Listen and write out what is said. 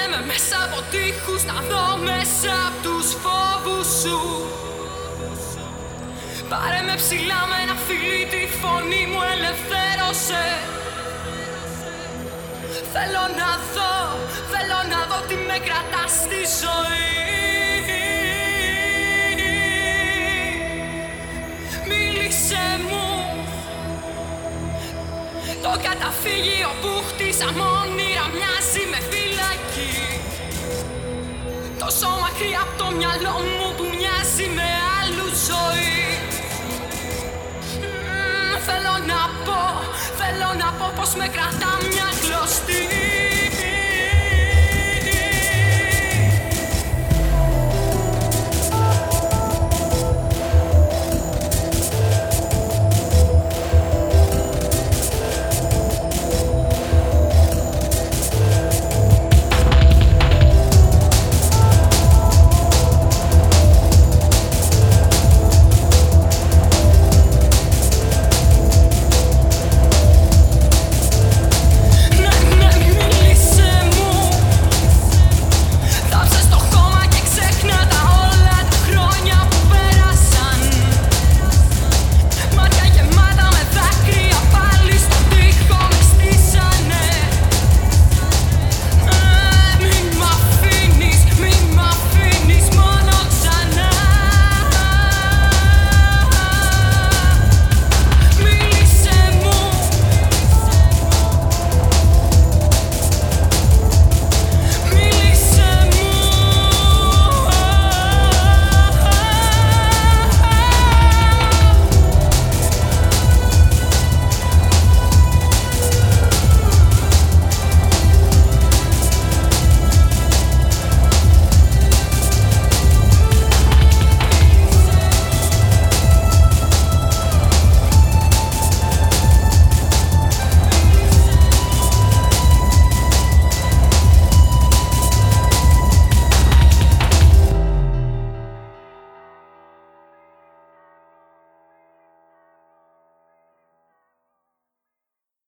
Πάρε με μέσα από τείχους να δω μέσα από τους φόβους σου. Πάρε με ψηλά με ένα φιλί τη φωνή μου ελευθέρωσε. Θέλω να δω, θέλω να δω τι με κρατάς στη ζωή. Μίλησε μου Το καταφύγιο που χτίσα όνειρα μοιάζει με φυλακή. Τόσο μακριά από το μυαλό μου που μοιάζει με άλλου ζωή. Θέλω να πω, θέλω να πω πως με κρατά μια κλωστή